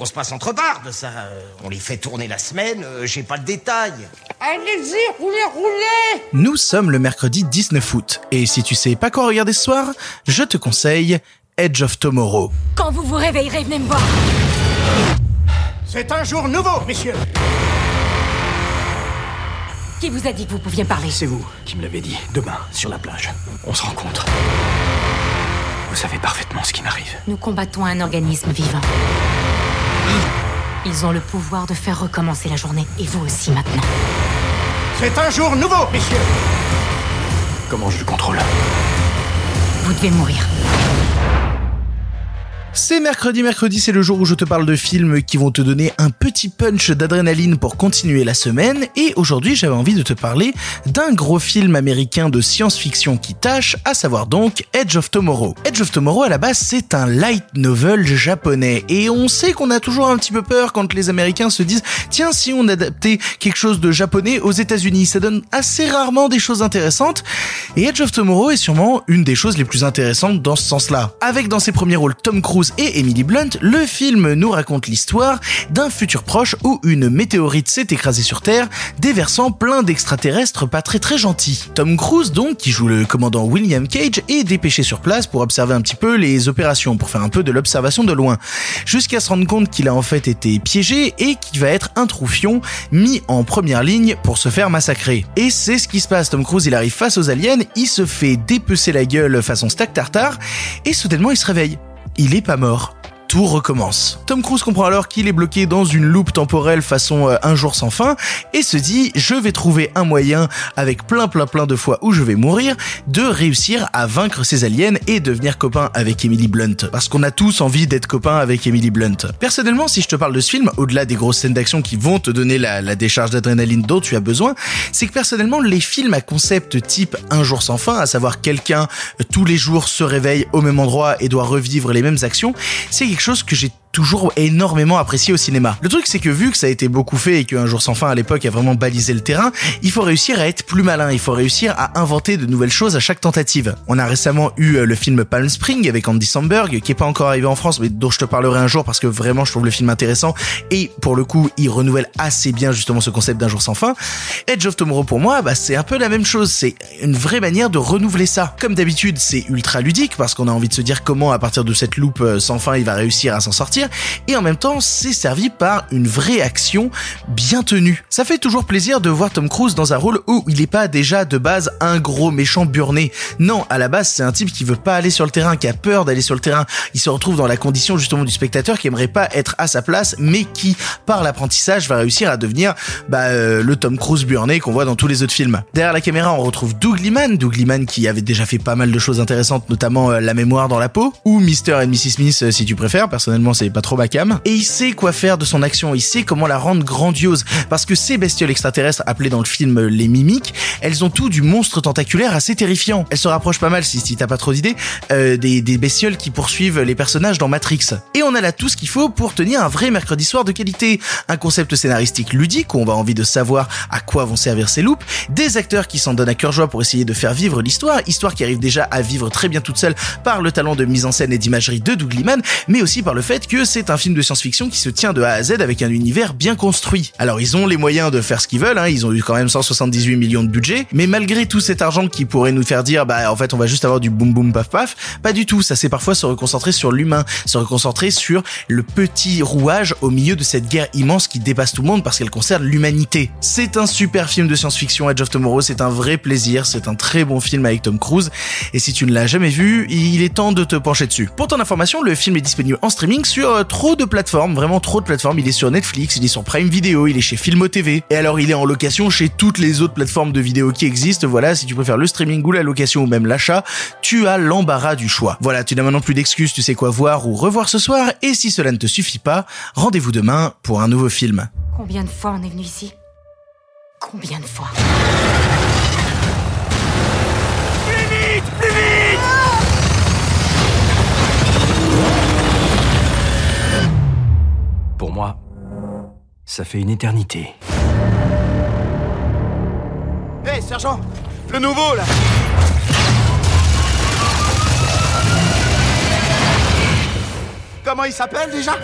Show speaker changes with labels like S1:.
S1: On se passe entre bardes, ça. euh, On les fait tourner la semaine, euh, j'ai pas le détail.
S2: Allez-y, roulez, roulez
S3: Nous sommes le mercredi 19 août, et si tu sais pas quoi regarder ce soir, je te conseille Edge of Tomorrow.
S4: Quand vous vous réveillerez, venez me voir.
S1: C'est un jour nouveau, messieurs.
S4: Qui vous a dit que vous pouviez parler?
S5: C'est vous qui me l'avez dit. Demain, sur la plage, on se rencontre. Vous savez parfaitement ce qui m'arrive.
S4: Nous combattons un organisme vivant. Ils ont le pouvoir de faire recommencer la journée, et vous aussi maintenant.
S1: C'est un jour nouveau, messieurs.
S5: Comment je le contrôle?
S4: Vous devez mourir.
S3: C'est mercredi, mercredi c'est le jour où je te parle de films qui vont te donner un petit punch d'adrénaline pour continuer la semaine, et aujourd'hui j'avais envie de te parler d'un gros film américain de science-fiction qui tâche, à savoir donc Edge of Tomorrow. Edge of Tomorrow à la base c'est un light novel japonais, et on sait qu'on a toujours un petit peu peur quand les américains se disent tiens si on adaptait quelque chose de japonais aux États-Unis, ça donne assez rarement des choses intéressantes, et Edge of Tomorrow est sûrement une des choses les plus intéressantes dans ce sens-là. Avec dans ses premiers rôles Tom Cruise et Emily Blunt, le film nous raconte l'histoire d'un futur proche où une météorite s'est écrasée sur Terre, déversant plein d'extraterrestres pas très très gentils. Tom Cruise donc, qui joue le commandant William Cage, est dépêché sur place pour observer un petit peu les opérations, pour faire un peu de l'observation de loin, jusqu'à se rendre compte qu'il a en fait été piégé et qu'il va être un troufion mis en première ligne pour se faire massacrer. Et c'est ce qui se passe, Tom Cruise il arrive face aux aliens, il se fait dépecer la gueule façon stack tartare, et soudainement il se réveille il est pas mort. Tout recommence. Tom Cruise comprend alors qu'il est bloqué dans une loupe temporelle façon euh, un jour sans fin et se dit je vais trouver un moyen avec plein plein plein de fois où je vais mourir de réussir à vaincre ces aliens et devenir copain avec Emily Blunt parce qu'on a tous envie d'être copain avec Emily Blunt. Personnellement si je te parle de ce film au-delà des grosses scènes d'action qui vont te donner la, la décharge d'adrénaline dont tu as besoin c'est que personnellement les films à concept type un jour sans fin à savoir quelqu'un euh, tous les jours se réveille au même endroit et doit revivre les mêmes actions c'est quelque chose que j'ai toujours énormément apprécié au cinéma. Le truc c'est que vu que ça a été beaucoup fait et qu'un jour sans fin à l'époque a vraiment balisé le terrain, il faut réussir à être plus malin, il faut réussir à inventer de nouvelles choses à chaque tentative. On a récemment eu euh, le film Palm Spring avec Andy Samberg qui est pas encore arrivé en France mais dont je te parlerai un jour parce que vraiment je trouve le film intéressant et pour le coup il renouvelle assez bien justement ce concept d'un jour sans fin. Edge of Tomorrow pour moi bah c'est un peu la même chose, c'est une vraie manière de renouveler ça. Comme d'habitude c'est ultra ludique parce qu'on a envie de se dire comment à partir de cette loupe euh, sans fin il va réussir à s'en sortir et en même temps c'est servi par une vraie action bien tenue. Ça fait toujours plaisir de voir Tom Cruise dans un rôle où il n'est pas déjà de base un gros méchant burné. Non, à la base c'est un type qui veut pas aller sur le terrain, qui a peur d'aller sur le terrain. Il se retrouve dans la condition justement du spectateur qui aimerait pas être à sa place, mais qui par l'apprentissage va réussir à devenir bah, euh, le Tom Cruise burné qu'on voit dans tous les autres films. Derrière la caméra on retrouve Doug Liman, Doug Liman qui avait déjà fait pas mal de choses intéressantes, notamment euh, La mémoire dans la peau ou Mr. and Mrs. Smith euh, si tu préfères. Personnellement c'est pas trop ma cam. Et il sait quoi faire de son action, il sait comment la rendre grandiose. Parce que ces bestioles extraterrestres appelées dans le film les mimiques, elles ont tout du monstre tentaculaire assez terrifiant. Elles se rapprochent pas mal, si, t'as pas trop d'idées, euh, des, bestioles qui poursuivent les personnages dans Matrix. Et on a là tout ce qu'il faut pour tenir un vrai mercredi soir de qualité. Un concept scénaristique ludique où on va envie de savoir à quoi vont servir ces loupes, des acteurs qui s'en donnent à cœur joie pour essayer de faire vivre l'histoire, histoire qui arrive déjà à vivre très bien toute seule par le talent de mise en scène et d'imagerie de Doug Liman, mais aussi par le fait que c'est un film de science-fiction qui se tient de A à Z avec un univers bien construit. Alors ils ont les moyens de faire ce qu'ils veulent, hein, ils ont eu quand même 178 millions de budget, mais malgré tout cet argent qui pourrait nous faire dire bah en fait on va juste avoir du boum boum paf paf, pas du tout, ça c'est parfois se reconcentrer sur l'humain, se reconcentrer sur le petit rouage au milieu de cette guerre immense qui dépasse tout le monde parce qu'elle concerne l'humanité. C'est un super film de science-fiction Edge of Tomorrow, c'est un vrai plaisir, c'est un très bon film avec Tom Cruise et si tu ne l'as jamais vu, il est temps de te pencher dessus. Pour ton information, le film est disponible en streaming sur euh, trop de plateformes, vraiment trop de plateformes, il est sur Netflix, il est sur Prime Video, il est chez Filmo TV et alors il est en location chez toutes les autres plateformes de vidéo qui existent. Voilà, si tu préfères le streaming ou la location ou même l'achat, tu as l'embarras du choix. Voilà, tu n'as maintenant plus d'excuses, tu sais quoi voir ou revoir ce soir et si cela ne te suffit pas, rendez-vous demain pour un nouveau film.
S4: Combien de fois on est venu ici? Combien de fois?
S5: Ça fait une éternité.
S1: Hé, sergent Le nouveau, là Comment il s'appelle, déjà?